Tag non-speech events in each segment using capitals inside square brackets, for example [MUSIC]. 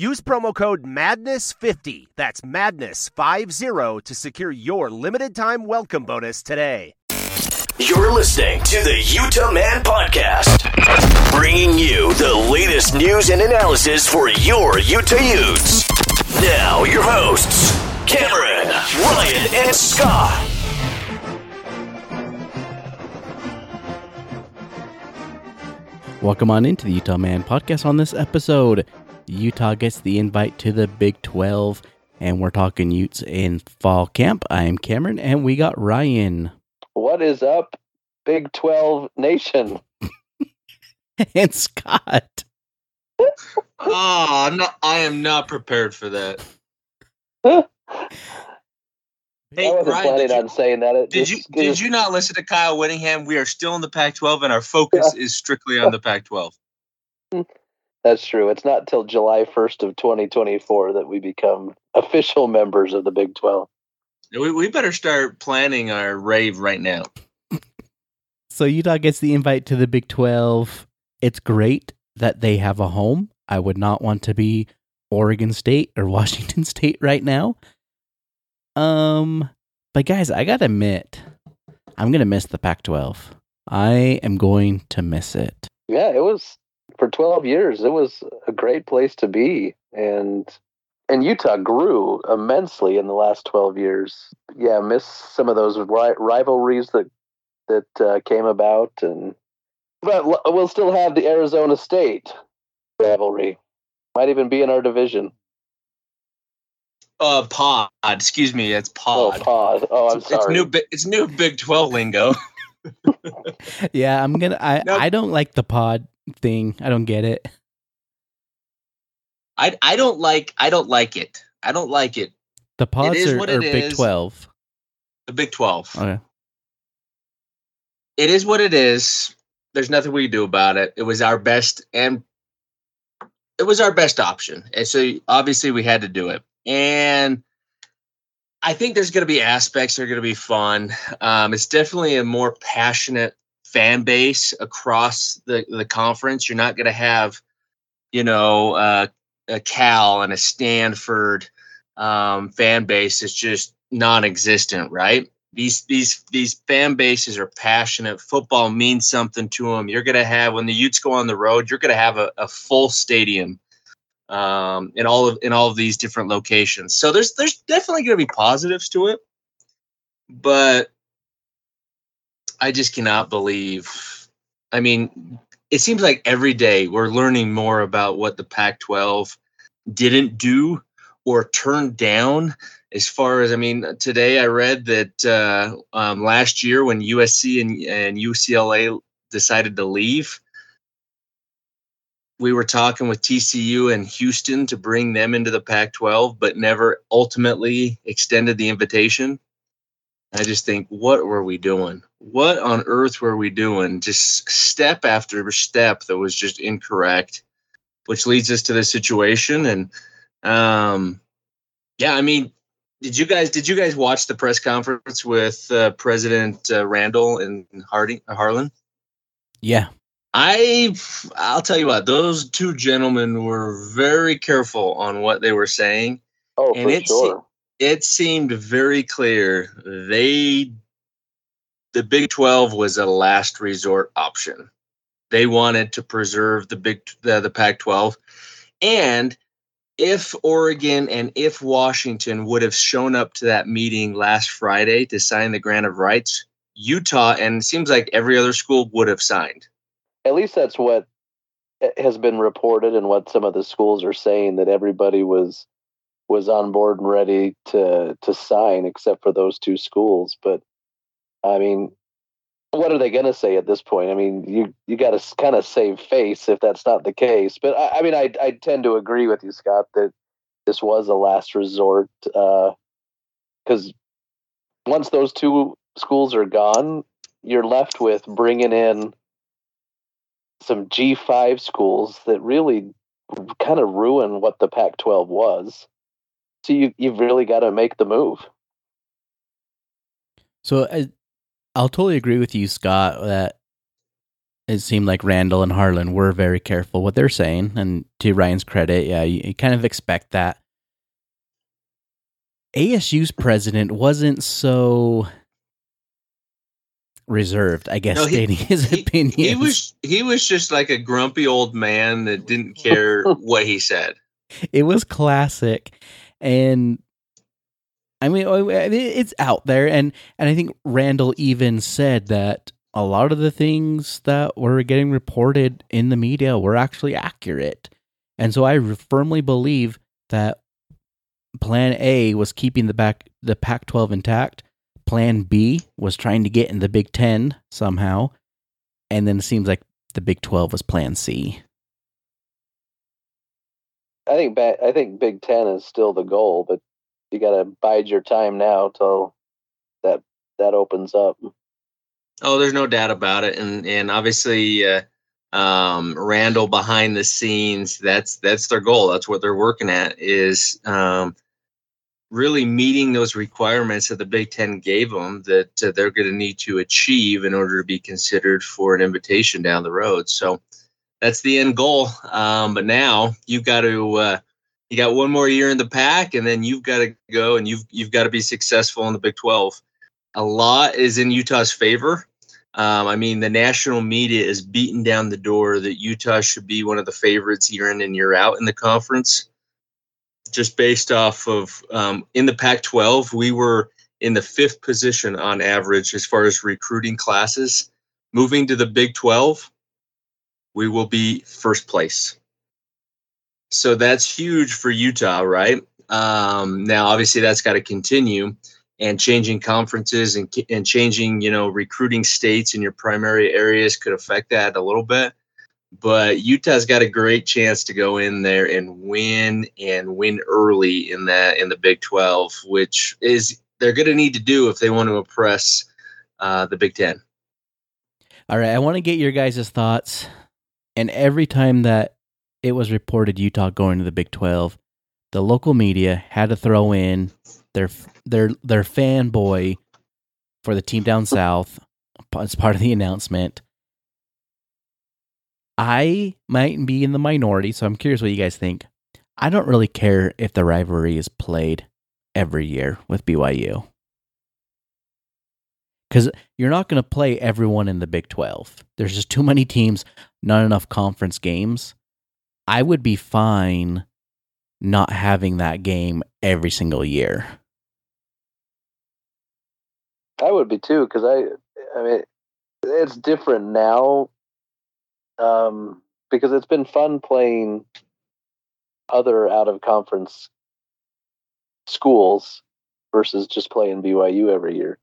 Use promo code MADNESS50, that's MADNESS50, to secure your limited time welcome bonus today. You're listening to the Utah Man Podcast, bringing you the latest news and analysis for your Utah Utes. Now, your hosts, Cameron, Ryan, and Scott. Welcome on into the Utah Man Podcast. On this episode, Utah gets the invite to the Big 12, and we're talking Utes in fall camp. I am Cameron, and we got Ryan. What is up, Big 12 Nation? [LAUGHS] and Scott. Ah, oh, I'm not. I am not prepared for that. [LAUGHS] I Hey, wasn't Ryan, planning did you, on saying that. It did just- you did just- you not listen to Kyle Whittingham? We are still in the Pac-12, and our focus is strictly on the Pac-12. [LAUGHS] That's true. It's not till July 1st of 2024 that we become [LAUGHS] official members of the Big 12. We, we better start planning our rave right now. So Utah gets the invite to the Big 12. It's great that they have a home. I would not want to be Oregon State or [LAUGHS] Washington State right now. Um, but guys, I gotta admit, I'm gonna miss the Pac-12. I am going to miss it. Yeah, it was for 12 years. It was a great place to be, and and Utah grew immensely in the last 12 years. Yeah, miss some of those ri- rivalries that that uh, came about, and but we'll still have the Arizona State rivalry. Might even be in our division. Uh, pod. Excuse me. It's Oh, pod. pod. Oh, I'm it's, sorry. it's new. It's new Big 12 lingo. [LAUGHS] Yeah, I'm gonna. I [LAUGHS] Nope. I don't like the pod thing. I don't get it. I I don't like. I don't like it. I don't like it. The pods are, are it Big is. 12. The Big 12. Okay. it is what it is. There's nothing we do about it. It was our best and it was our best option. And so obviously we had to do it. And I think there's going to be aspects that are going to be fun. Um, it's definitely a more passionate fan base across the, the conference. You're not going to have, you know, uh, a Cal and a Stanford um, fan base. It's just non-existent, right? these these these fan bases are passionate. Football means something to them. You're gonna have when the Utes go on the road, you're gonna have a, a full stadium um, in all of in all of these different locations. So there's there's definitely gonna be positives to it, but I just cannot believe. I mean, it seems like every day we're learning more about what the Pac-12 didn't do or turned down as far as I mean, today I read that uh, um, last year when USC and, and UCLA decided to leave, we were talking with TCU and Houston to bring them into the Pac 12, but never ultimately extended the invitation. I just think, what were we doing? What on earth were we doing? Just step after step that was just incorrect, which leads us to this situation. And um, yeah, I mean, did you guys did you guys watch the press conference with uh, President uh, Randall and Harding Harlan? Yeah. I I'll tell you what, those two gentlemen were very careful on what they were saying. oh, and for it's- sure. It seemed very clear they the Big 12 was a last resort option. They wanted to preserve the Big the, the Pac 12 and if Oregon and if Washington would have shown up to that meeting last Friday to sign the grant of rights, Utah and seems like every other school would have signed. At least that's what eh, has been reported and what some of the schools are saying that everybody was was on board and ready to to sign except for those two schools but i mean what are they going to say at this point i mean you you got to kind of save face if that's not the case but i, I mean I, I tend to agree with you scott that this was a last resort because uh, once those two schools are gone you're left with bringing in some G5 schools that really kind of ruin what the Pac 12 was. So you, you've really got to make the move. So I, I'll totally agree with you, Scott, that it seemed like Randall and Harlan were very careful what they're saying. And to Ryan's credit, yeah, you, you kind of expect that. ASU's president wasn't so reserved, I guess, no, he, stating his he, opinion. He was he was just like a grumpy old man that didn't care [LAUGHS] what he said. It was classic, and Oh, I mean it's out there, and and I think Randall even said that a lot of the things that were getting reported in the media were actually accurate, and so I firmly believe that Plan A was keeping the back the Pac-12 intact. Plan B was trying to get in the Big Ten somehow, and then it seems like the Big Twelve was plan C. I think I think Big Ten is still the goal, but you got to bide your time now till that that opens up. Oh, there's no doubt about it, and and obviously. Uh, um, Randall behind the scenes. That's that's their goal. That's what they're working at. Is um, really meeting those requirements that the Big Ten gave them that uh, they're going to need to achieve in order to be considered for an invitation down the road. So that's the end goal. Um, but now you've got to uh, you got one more year in the Pac, and then you've got to go and you've you've got to be successful in the Big Twelve. A lot is in Utah's favor. Um, I mean, the national media is beating down the door that Utah should be one of the favorites year in and year out in the conference just based off of um, in the Pac 12, we were in the fifth position on average as far as recruiting classes. Moving to the Big 12, we will be first place. So that's huge for Utah, right? Um, now, obviously, that's got to continue, and changing conferences and, and changing, you know, recruiting states in your primary areas could affect that a little bit but Utah's got a great chance to go in there and win and win early in that in the Big 12, which is they're going to need to do if they want to impress uh, the Big 10. All right, I want to get your guys' thoughts. And every time that it was reported Utah going to the Big 12, the local media had to throw in their their their fanboy for the team down south as part of the announcement I might be in the minority, so I'm curious what you guys think. I don't really care if the rivalry is played every year with BYU. Because you're not going to play everyone in the Big 12. There's just too many teams, not enough conference games. I would be fine not having that game every single year. I would be too, because I, I mean, it's different now um, because it's been fun playing other out of conference schools versus just playing BYU every year.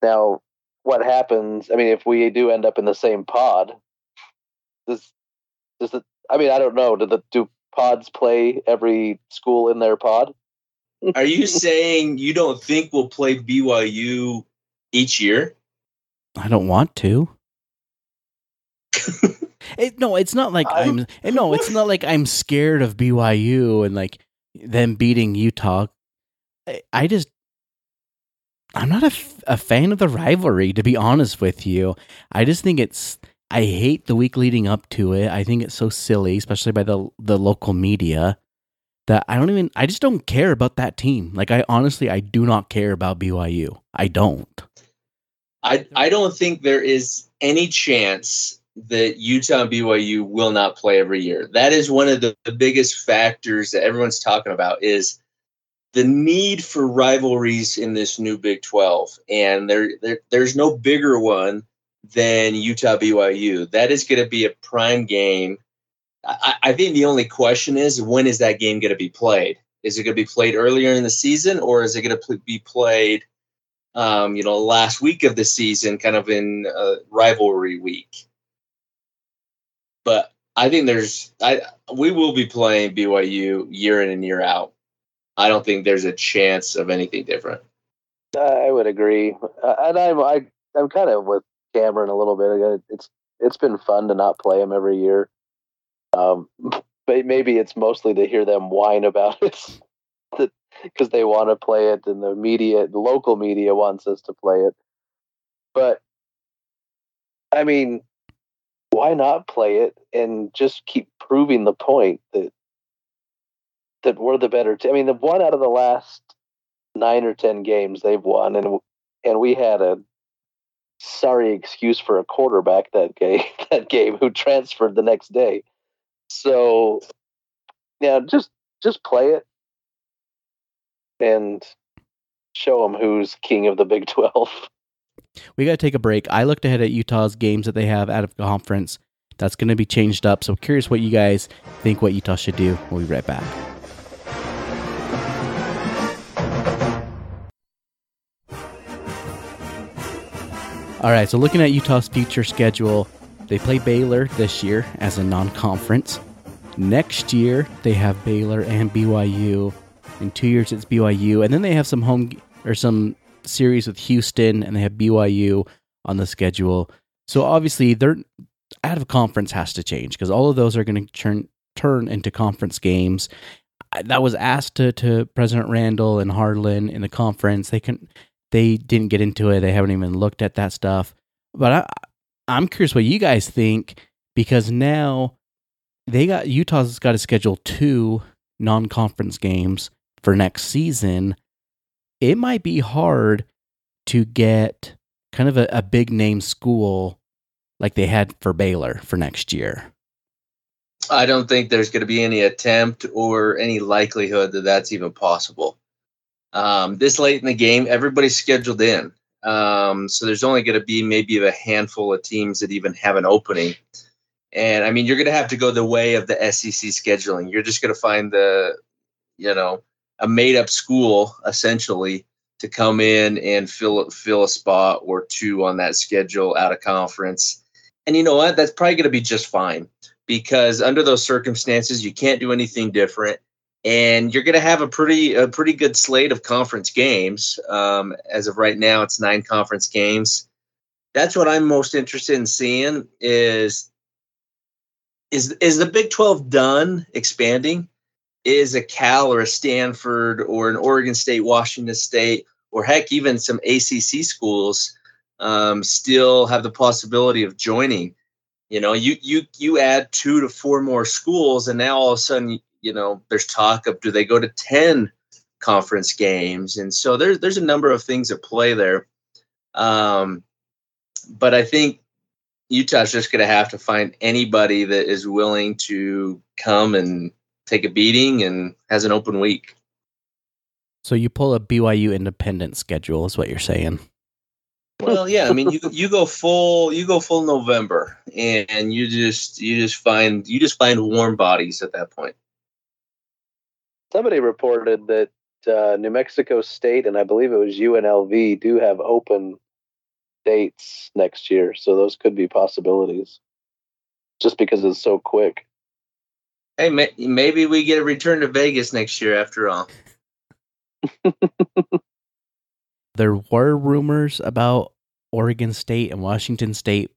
Now, what happens? I mean, if we do end up in the same pod, does does it? I mean, I don't know. Do the do pods play every school in their pod? Are you [LAUGHS] saying you don't think we'll play BYU each year? I don't want to. [LAUGHS] it, no, it's not like I'm, I'm eh, no, it's not like I'm scared of BYU and like them beating Utah. I, I just I'm not a, f- a fan of the rivalry, to be honest with you. I just think it's I hate the week leading up to it. I think it's so silly, especially by the the local media, that I don't even I just don't care about that team. Like I honestly I do not care about BYU. I don't. I I don't think there is any chance that Utah and BYU will not play every year. That is one of the, the biggest factors that everyone's talking about is the need for rivalries in this new Big 12. And there, there there's no bigger one than Utah BYU. That is going to be a prime game I, I think the only question is when is that game going to be played? Is it going to be played earlier in the season, or is it going to be played, um, you know, last week of the season, kind of in uh, rivalry week? But I think there's, I we will be playing BYU year in and year out. I don't think there's a chance of anything different. I would agree, uh, and I'm I, I'm kind of with Cameron a little bit. It's it's been fun to not play them every year. Um, [LAUGHS] but maybe it's mostly to hear them whine about [LAUGHS] it because they want to play it and the media, the local media wants us to play it. But I mean, why not play it and just keep proving the point that that we're the better team? I mean, the one out of the last nine or ten games they've won, and and we had a sorry excuse for a quarterback that game [LAUGHS] that game who transferred the next day. So yeah, just just play it and show them who's king of the Big 12. [LAUGHS] We got to take a break. I looked ahead at Utah's games that they have out of conference. That's going to be changed up. So curious what you guys think what Utah should do. We'll be right back. All right, so looking at Utah's future schedule, they play Baylor this year as a non conference. Next year, they have Baylor and BYU. In two years, it's BYU. And then they have some home or some series with Houston, and they have BYU on the schedule. So obviously, they're out of conference has to change because all of those are going to turn turn into conference games. That was asked to, to President Randall and Harlan in the conference. They can they didn't get into it. They haven't even looked at that stuff. But I, I'm curious what you guys think because now they got Utah's got to schedule two non-conference games for next season. It might be hard to get kind of a, a big name school like they had for Baylor for next year. I don't think there's going to be any attempt or any likelihood that that's even possible. Um, this late in the game, everybody's scheduled in. Um, so there's only going to be maybe a handful of teams that even have an opening. And I mean, you're going to have to go the way of the SEC scheduling. You're just going to find the, you know, a made up school essentially to come in and fill fill a spot or two on that schedule out of conference. And you know what? That's probably going to be just fine because under those circumstances, you can't do anything different and you're going to have a pretty a pretty good slate of conference games. Um, as of right now, it's nine conference games. That's what I'm most interested in seeing is is is the Big Twelve done expanding? Is a Cal or a Stanford or an Oregon State, Washington State, or heck, even some ACC schools um, still have the possibility of joining? You know, you you you add two to four more schools, and now all of a sudden you know, there's talk of do they go to 10 conference games? And so there's there's a number of things at play there. Um, but I think Utah's just going to have to find anybody that is willing to come and take a beating and has an open week. So you pull a BYU independent schedule, is what you're saying? Well, yeah. I mean, you you go full you go full November, and you just you just find you just find warm bodies at that point somebody reported that uh, New Mexico State and I believe it was UNLV do have open dates next year, so those could be possibilities. Just because it's so quick. Hey, may- maybe we get a return to Vegas next year after all. [LAUGHS] there were rumors about Oregon State and Washington State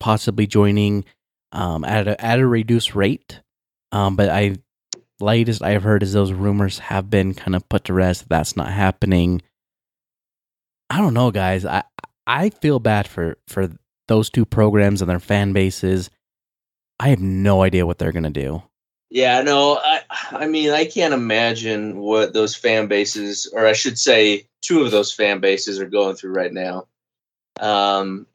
possibly joining um, at a at a reduced rate, um, but I latest I have heard is those rumors have been kind of put to rest. That's not happening. I don't know, guys. I I feel bad for for those two programs and their fan bases. I have no idea what they're gonna do. Yeah, no, I I mean I can't imagine what those fan bases, or I should say, two of those fan bases are going through right now. Um,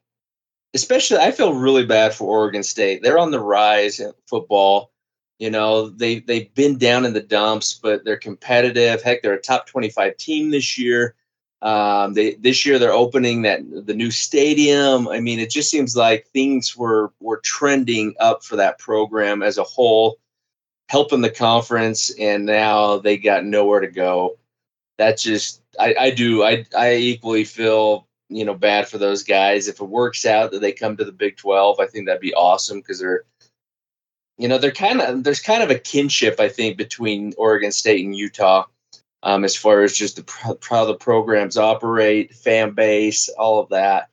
especially, I feel really bad for Oregon State. They're on the rise in football. You know, they they've been down in the dumps, but they're competitive. Heck, they're a top 25 team this year. Um, they this year they're opening that the new stadium. I mean, it just seems like things were were trending up for that program as a whole, helping the conference, and now they got nowhere to go. That just I, I do I I equally feel you know bad for those guys. If it works out that they come to the Big Twelve, I think that'd be awesome because they're you know they're kind of there's kind of a kinship I think between Oregon State and Utah um, as far as just the, how the programs operate, fan base, all of that.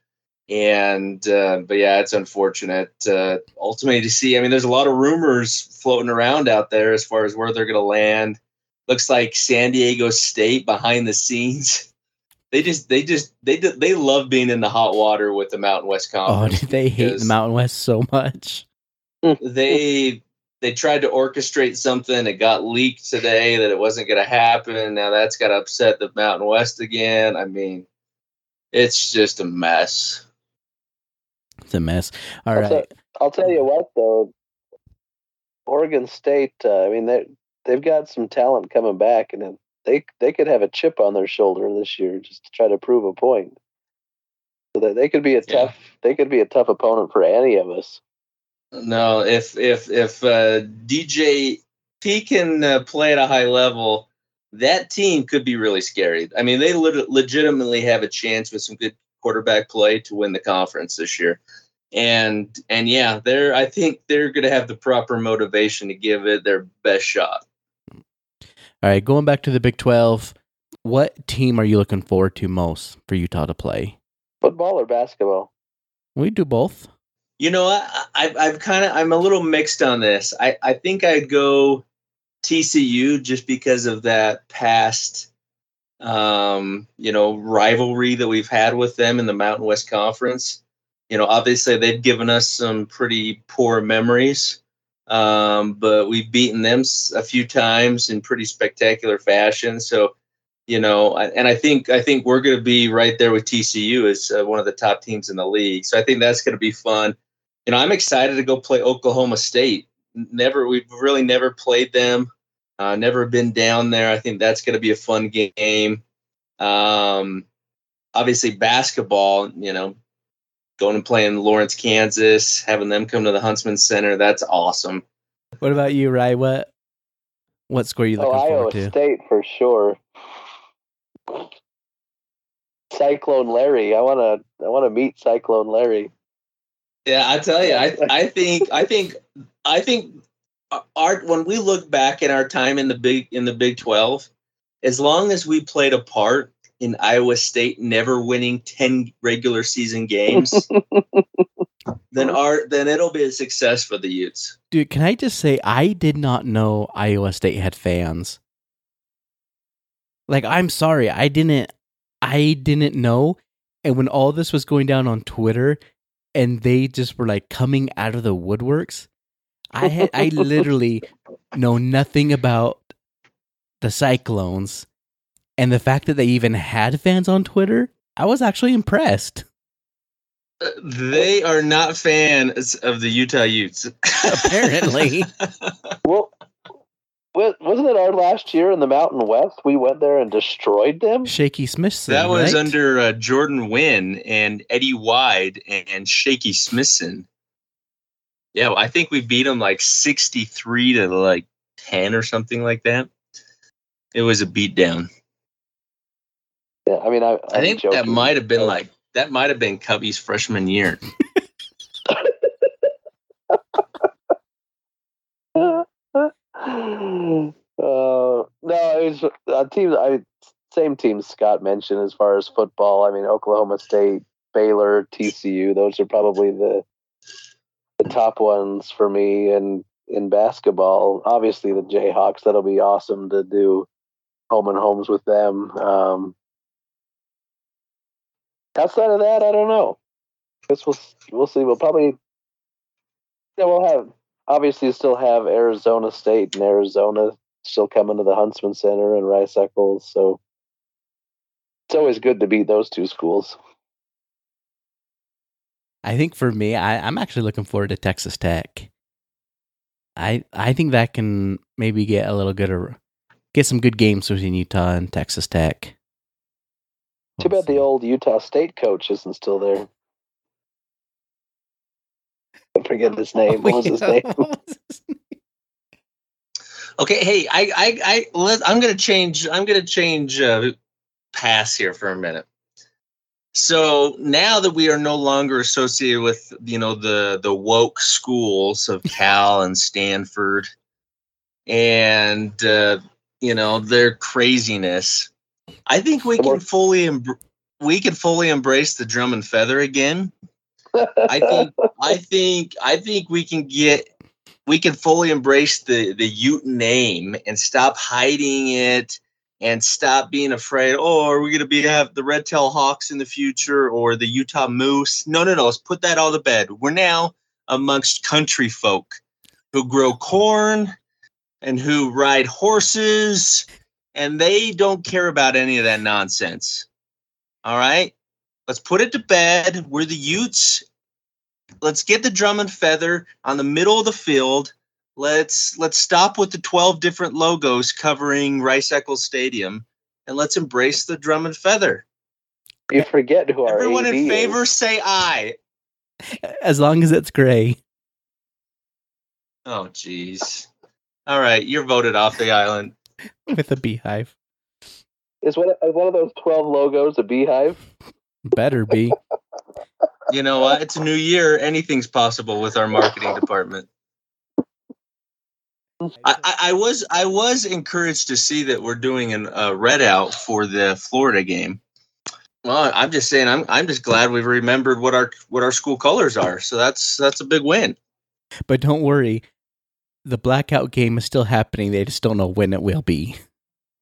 And uh, but yeah, it's unfortunate uh, ultimately to see. I mean, there's a lot of rumors floating around out there as far as where they're going to land. Looks like San Diego State behind the scenes. [LAUGHS] They just, they just, they they love being in the hot water with the Mountain West [LAUGHS] Conference. Oh, they hate the Mountain West so much. They they tried to orchestrate something. It got leaked today that it wasn't going to happen. Now that's got to upset the Mountain West again. I mean, it's just a mess. It's a mess. All I'll right. Tell, I'll tell you what, though, Oregon State. Uh, I mean, they they've got some talent coming back, and they they could have a chip on their shoulder this year just to try to prove a point. So that they could be a Yeah. tough they could be a tough opponent for any of us. No, if if if uh, DJ P can uh, play at a high level, that team could be really scary. I mean, they lit- legitimately have a chance with some good quarterback play to win the conference this year. And and yeah, they're I think they're going to have the proper motivation to give it their best shot. All right. Going back to the Big 12, what team are you looking forward to most for Utah to play? Football or basketball? We do both. You know, I, I, I've kind of I'm a little mixed on this. I, I think I'd go TCU just because of that past, um, you know, rivalry that we've had with them in the Mountain West Conference. You know, obviously they've given us some pretty poor memories, um, but we've beaten them a few times in pretty spectacular fashion. So, you know, and I think I think we're going to be right there with TCU as uh, one of the top teams in the league. So I think that's going to be fun you know, I'm excited to go play Oklahoma State. Never, we've really never played them. Uh, never been down there. I think that's going to be a fun game. Um, obviously, basketball. You know, going and playing Lawrence, Kansas, having them come to the Huntsman Center. That's awesome. What about you, Ray? What what score are you looking Oh, Iowa forward to? State for sure. Cyclone Larry. I wanna I wanna meet Cyclone Larry. Yeah, I tell you, I [LAUGHS] I think I think I think our when we look back at our time in the big in the Big Twelve, as long as we played a part in Iowa State never winning ten regular season games, [LAUGHS] then our then it'll be a success for the Utes. Dude, can I just say I did not know Iowa State had fans. Like I'm sorry, I didn't I didn't know. And when all this was going down on Twitter and they just were like coming out of the woodworks, I had I literally [LAUGHS] know nothing about the Cyclones and the fact that they even had fans on Twitter. I was actually impressed. They are not fans of the Utah Utes. [LAUGHS] Apparently. Well, wa- wasn't it our last year in the Mountain West? We went there and destroyed them. Shaky Smithson. that was right? under uh, Jordan Wynn and Eddie Wide and Shaky Smithson. Yeah, well, I think we beat them like 63 to like 10 or something like that. It was a beatdown. Yeah, I mean, I, I I'm think that might have been Oh. like that might have been Cubby's freshman year. [LAUGHS] [LAUGHS] [SIGHS] uh, no, it was a team. I same team Scott mentioned as far as football. I mean, Oklahoma State, Baylor, TCU. Those are probably the the top ones for me. And in basketball, obviously the Jayhawks. That'll be awesome to do home and homes with them. Um, outside of that, I don't know. Guess we'll we'll see. We'll probably yeah we'll have obviously you still have Arizona State and Arizona still coming to the Huntsman Center and Rice Eccles. So it's always good to beat those two schools. I think for me, I, I'm actually looking forward to Texas Tech. I I think that can maybe get a little good or get some good games between Utah and Texas Tech. Too bad the old Utah State coach isn't still there. I forget his name. [LAUGHS] [LAUGHS] What was his name? Okay, hey, I, I, I, let, I'm gonna change. I'm gonna change uh, pass here for a minute. So now that we are no longer associated with you know the the woke schools of [LAUGHS] Cal and Stanford, and uh, you know their craziness, I think we can fully em- we can fully embrace the drum and feather again. I think I think I think we can get we can fully embrace the the Ute name and stop hiding it and stop being afraid. Oh, are we going to be have the red tail hawks in the future or the Utah moose? No, no, no. Let's put that all to bed. We're now amongst country folk who grow corn and who ride horses, and they don't care about any of that nonsense. All right, let's put it to bed. We're the Utes. Let's get the drum and feather on the middle of the field. Let's let's stop with the 12 different logos covering Rice Eccles Stadium and let's embrace the drum and feather. You forget who our Everyone AD in favor is. say aye. As long as it's gray. Oh jeez. All right, you're voted off the island. with a beehive. Is one, is one of those 12 logos a beehive? Better be. You know what? It's a new year. Anything's possible with our marketing department. I, I, I was I was encouraged to see that we're doing a red out for the Florida game. Well, I'm just saying I'm I'm just glad we've remembered what our what our school colors are. So that's that's a big win. But don't worry, the blackout game is still happening. They just don't know when it will be.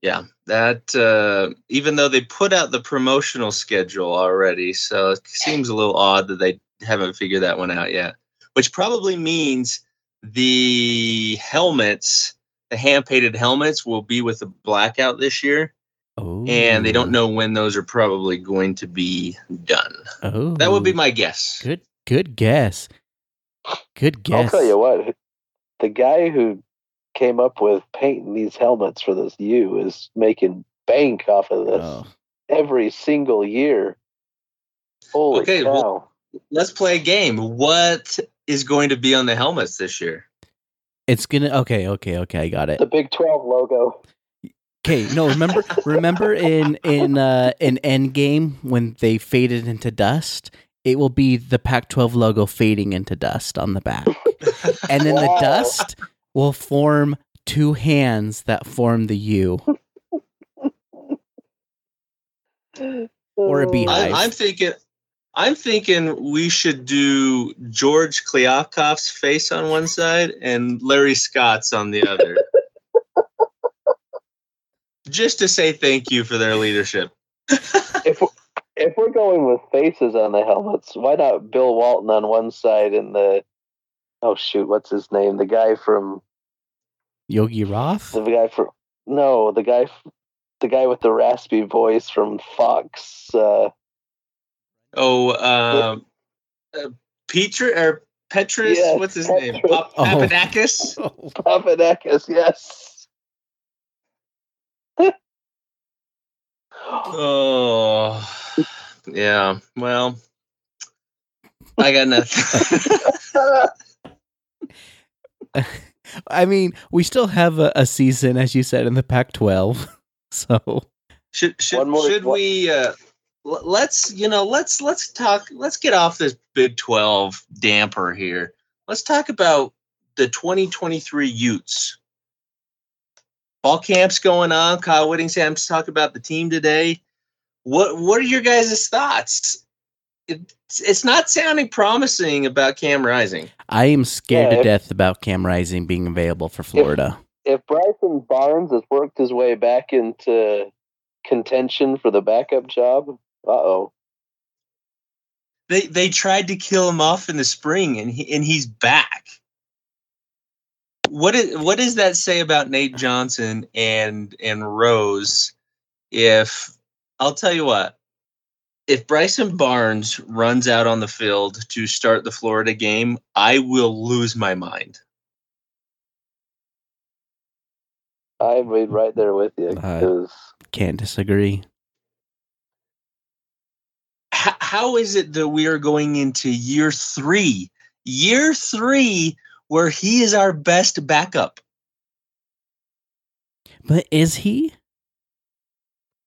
Yeah, that uh, even though they put out the promotional schedule already, so it seems a little odd that they haven't figured that one out yet. Which probably means the helmets, the hand painted helmets, will be with the blackout this year, Oh, and they don't know when those are probably going to be done. Oh, That would be my guess. good. Good guess. Good guess. I'll tell you what, the guy who came up with painting these helmets for this U is making bank off of this Oh, every single year. Holy Okay, cow. well- Let's play a game. What is going to be on the helmets this year? it's gonna. Okay, okay, okay. I got it. the Big 12 logo. Okay, no, remember [LAUGHS] remember in in uh in Endgame when they faded into dust, it will be the Pac-12 logo fading into dust on the back. And then the dust will form two hands that form the U. Or a Oh, beehive. I, I'm thinking, I'm thinking we should do George Kliavkoff's face on one side and Larry Scott's on the other, [LAUGHS] just to say thank you for their leadership. if, we're, if we're going with faces on the helmets, why not Bill Walton on one side and the oh shoot, what's his name? The guy from Yogi Roth? the guy from no, the guy the guy with the raspy voice from Fox. Uh, Oh, um, uh, Peter or Petrus? Yes, what's his name? Petrus. Pap- Oh. Papadakis? [LAUGHS] Oh, Papadakis, yes. Oh, yeah. Well, I got nothing. [LAUGHS] [LAUGHS] [LAUGHS] I mean, we still have a, a season, as you said, in the Pac-12. [LAUGHS] So should should more- should we uh let's you know let's let's talk let's get off this big 12 damper here. Let's talk about the 2023 utes. Fall camps going on kyle whittingham's talking about the team today. What what are your guys' thoughts it, it's not sounding promising about cam rising I am scared Yeah, to if- death about Cam Rising being available for Florida. if Bryson Barnes has worked his way back into contention for the backup job, uh oh. they they tried to kill him off in the spring and he and he's back what is what does that say about Nate Johnson and and Rose if I'll tell you what if Bryson Barnes runs out on the field to start the Florida game I will lose my mind I'm right there with you Uh, Can't disagree. how is it that we are going into year three, year three, where he is our best backup? But is he?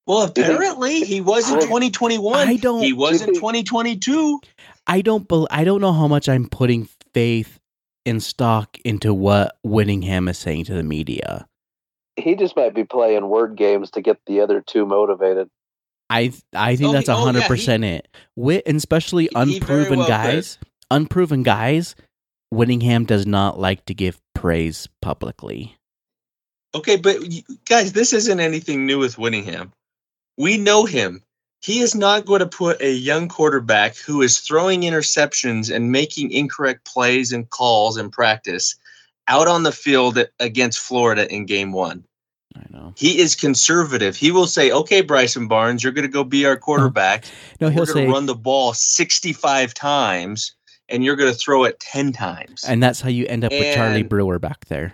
Well, apparently he was in 2021. I don't- He was Do in 2022. I don't. Bel I don't know how much I'm putting faith in stock into what Whittingham is saying to the media. He just might be playing word games to get the other two motivated. I I think Oh, that's he- oh, yeah, hundred percent it. Wit, and especially He- he very unproven well could. guys, unproven guys. Whittingham does not like to give praise publicly. Okay, but guys, this isn't anything new with Whittingham. We know him. He is not going to put a young quarterback who is throwing interceptions and making incorrect plays and calls in practice out on the field against Florida in game one. I know. He is conservative. He will say, okay, Bryson Barnes, you're going to go be our oh. quarterback. No, he'll say, run the ball 65 times and you're going to throw it 10 times. and that's how you end up with Charlie Brewer back there.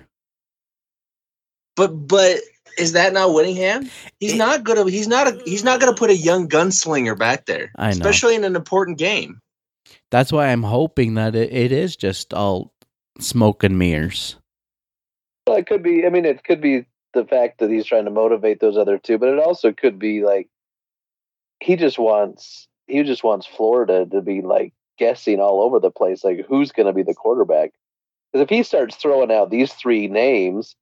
But but is that not Whittingham? He's It- not gonna he's not a he's not gonna put a young gunslinger back there. I know. Especially in an important game. That's why I'm hoping that it, it is just all smoke and mirrors. Well, it could be. I mean, it could be the fact that he's trying to motivate those other two, but it also could be like he just wants he just wants Florida to be like guessing all over the place, like who's going to be the quarterback. Because if he starts throwing out these three names,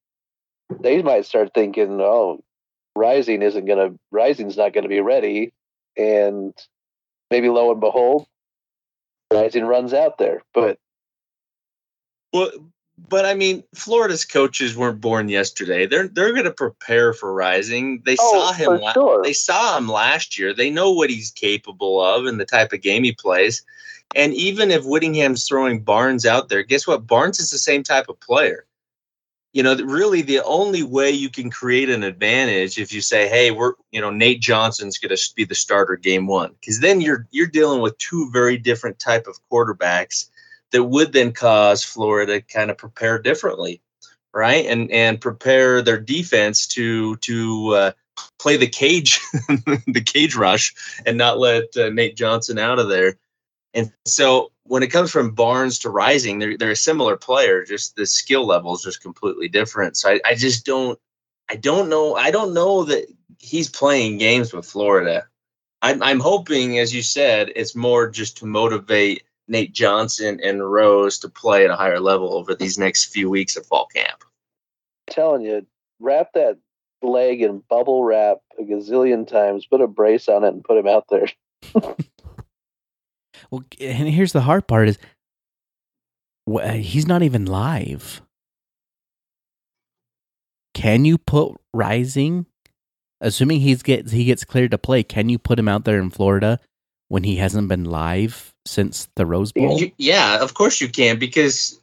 they might start thinking, "Oh, Rising isn't going to Rising's not going to be ready," and maybe lo and behold, Rising runs out there. But Well but I mean, Florida's coaches weren't born yesterday. They're they're gonna prepare for rising. They Oh, saw him la- sure. they saw him last year. They know what he's capable of and the type of game he plays. And even if Whittingham's throwing Barnes out there, guess what? Barnes is the same type of player. You know, really the only way you can create an advantage if you say, "Hey, we're, you know, Nate Johnson's going to be the starter game 1." Cuz then you're you're dealing with two very different type of quarterbacks that would then cause Florida kind of prepare differently, right? And and prepare their defense to to uh, play the cage [LAUGHS] the cage rush and not let uh, Nate Johnson out of there. And so when it comes from Barnes to Rising, they're they're a similar player, just the skill level is just completely different. So I, I just don't I don't know I don't know that he's playing games with Florida. I'm I'm hoping, as you said, it's more just to motivate Nate Johnson and Rose to play at a higher level over these next few weeks of fall camp. telling you, wrap that leg in bubble wrap a gazillion times, put a brace on it, and put him out there. [LAUGHS] Well, and here's the hard part is he's not even live. Can you put Rising, assuming he's gets he gets cleared to play? Can you put him out there in Florida when he hasn't been live since the Rose Bowl? Yeah, of course you can because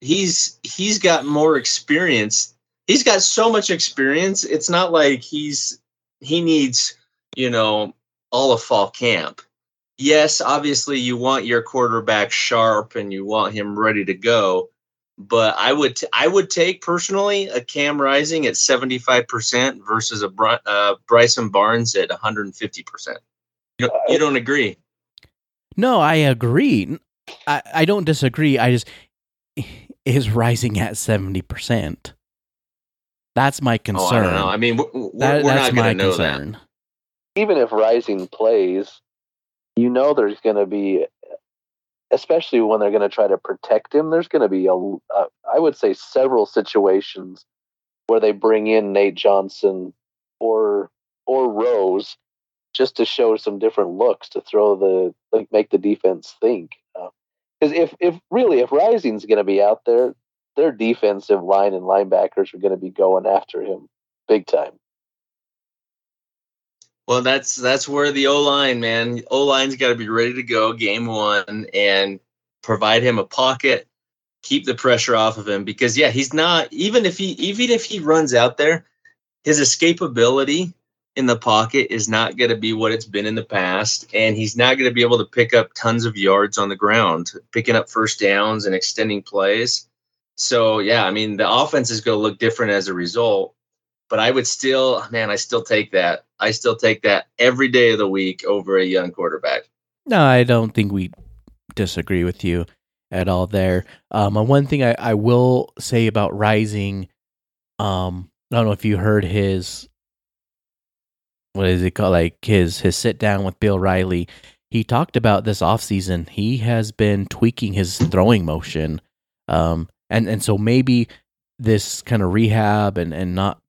he's he's got more experience. He's got so much experience. It's not like he's he needs, you know, all of fall camp. Yes, obviously you want your quarterback sharp and you want him ready to go, but I would t- I would take personally a Cam Rising at 75% versus a Bry- uh, Bryson Barnes at 150%. You don't, agree? No, I agree. I, I don't disagree. I just [SIGHS] is rising at seventy percent. That's my Oh, concern. I don't know. I mean, we're, we're, That- we're that's not my going to know that. concern. Even if Rising plays, you know there's going to be, especially when they're going to try to protect him. There's going to be a, uh, would say, several situations where they bring in Nate Johnson or or Rose just to show some different looks to throw the like make the defense think. Because if if really if Rising's going to be out there, their defensive line and linebackers are going to be going after him big time. Well, that's that's where the O line, man. O line's got to be ready to go game one and provide him a pocket, keep the pressure off of him because yeah, he's not even if he even if he runs out there, his escapability in the pocket is not going to be what it's been in the past, and he's not going to be able to pick up tons of yards on the ground, picking up first downs and extending plays. So yeah, I mean the offense is going to look different as a result but I would still, man, I still take that. I still take that every day of the week over a young quarterback. No, I don't think we disagree with you at all there. Um, one thing I, I will say about Rising, um, I don't know if you heard his what is it called? Like his his sit down with Bill Riley. He talked about this offseason. He has been tweaking his throwing motion. Um, and, and so maybe this kind of rehab and, and not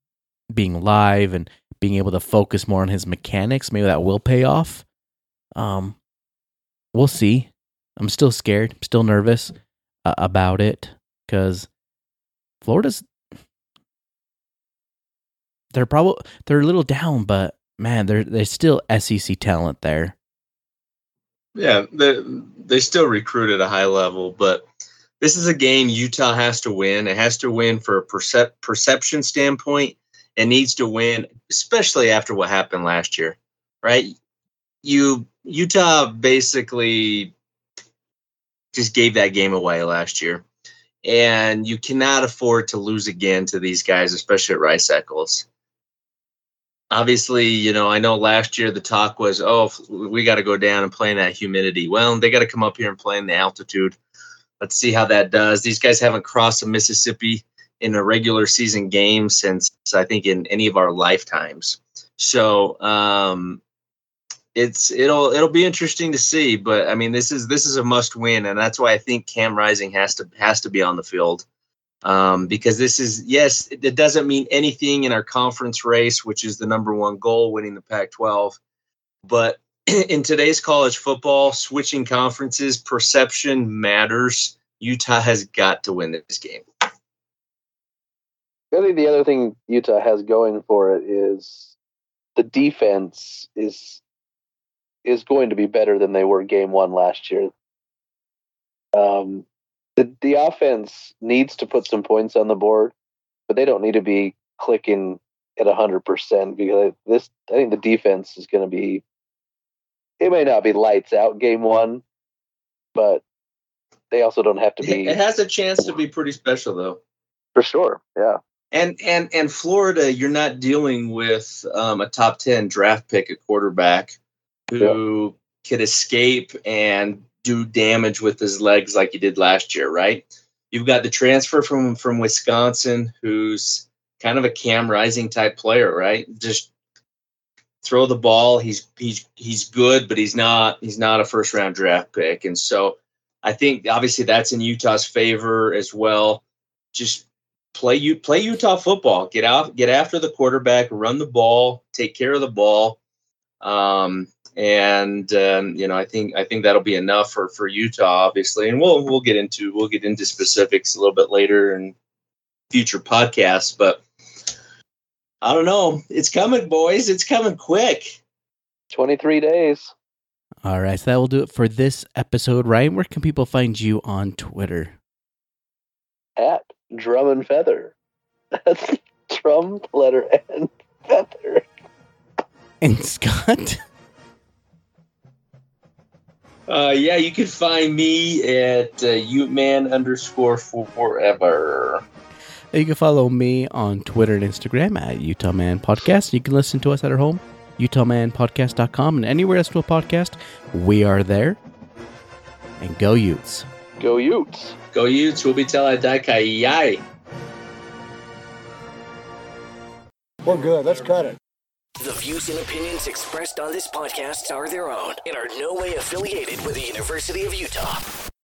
being live and being able to focus more on his mechanics, maybe that will pay off. Um, we'll see. I'm still scared, I'm still nervous uh, about it because Florida's they're probably they're a little down, but man, they're there's still SEC talent there. Yeah, they they still recruit at a high level, but this is a game Utah has to win. It has to win for a percep- perception standpoint. It needs to win, especially after what happened last year, right? You Utah basically just gave that game away last year, and you cannot afford to lose again to these guys, especially at Rice Eccles obviously, you know, I know last year the talk was, oh, we got to go down and play in that humidity. Well, they got to come up here and play in the altitude. Let's see how that does. These guys haven't crossed the Mississippi in a regular season game since I think in any of our lifetimes. So um, it's it'll it'll be interesting to see. But I mean, this is this is a must win, and that's why I think Cam Rising has to has to be on the field um, because this is yes, it doesn't mean anything in our conference race, which is the number one goal, winning the Pac-12. But [CLEARS THROAT] in today's college football, switching conferences, perception matters. Utah has got to win this game. I think the other thing Utah has going for it is the defense is is going to be better than they were game one last year. Um, the the offense needs to put some points on the board, but they don't need to be clicking at hundred percent because this I think the defense is going to be. It may not be lights out game one, but they also don't have to be. It has a chance to be pretty special though. For sure, yeah. And and and Florida, you're not dealing with um, a top ten draft pick at quarterback who yeah. could escape and do damage with his legs like he did last year, right? You've got the transfer from from Wisconsin, who's kind of a Cam Rising type player, right? Just throw the ball. He's he's he's good, but he's not he's not a first round draft pick, and so I think obviously that's in Utah's favor as well. Just play you play Utah football. Get out, get after the quarterback, run the ball, take care of the ball. Um, and um, you know I think I think that'll be enough for for Utah, obviously, and we'll we'll get into we'll get into specifics a little bit later in future podcasts, but I don't know. It's coming, boys. It's coming quick. Twenty three days. All right, so that will do it for this episode. Ryan, where can people find you on Twitter? At Drum and Feather. [LAUGHS] That's drum letter and feather. And Scott. Uh, yeah, you can find me at uh, Uteman underscore forever. You can follow me on Twitter and Instagram at Utah Man Podcast. You can listen to us at our home, UtahManPodcast.com, and anywhere else to a podcast, we are there. And go Utes. Go Utes. Go Utes. We'll be telling Daikai Yai. We're good. Let's cut it. The views and opinions expressed on this podcast are their own and are no way affiliated with the University of Utah.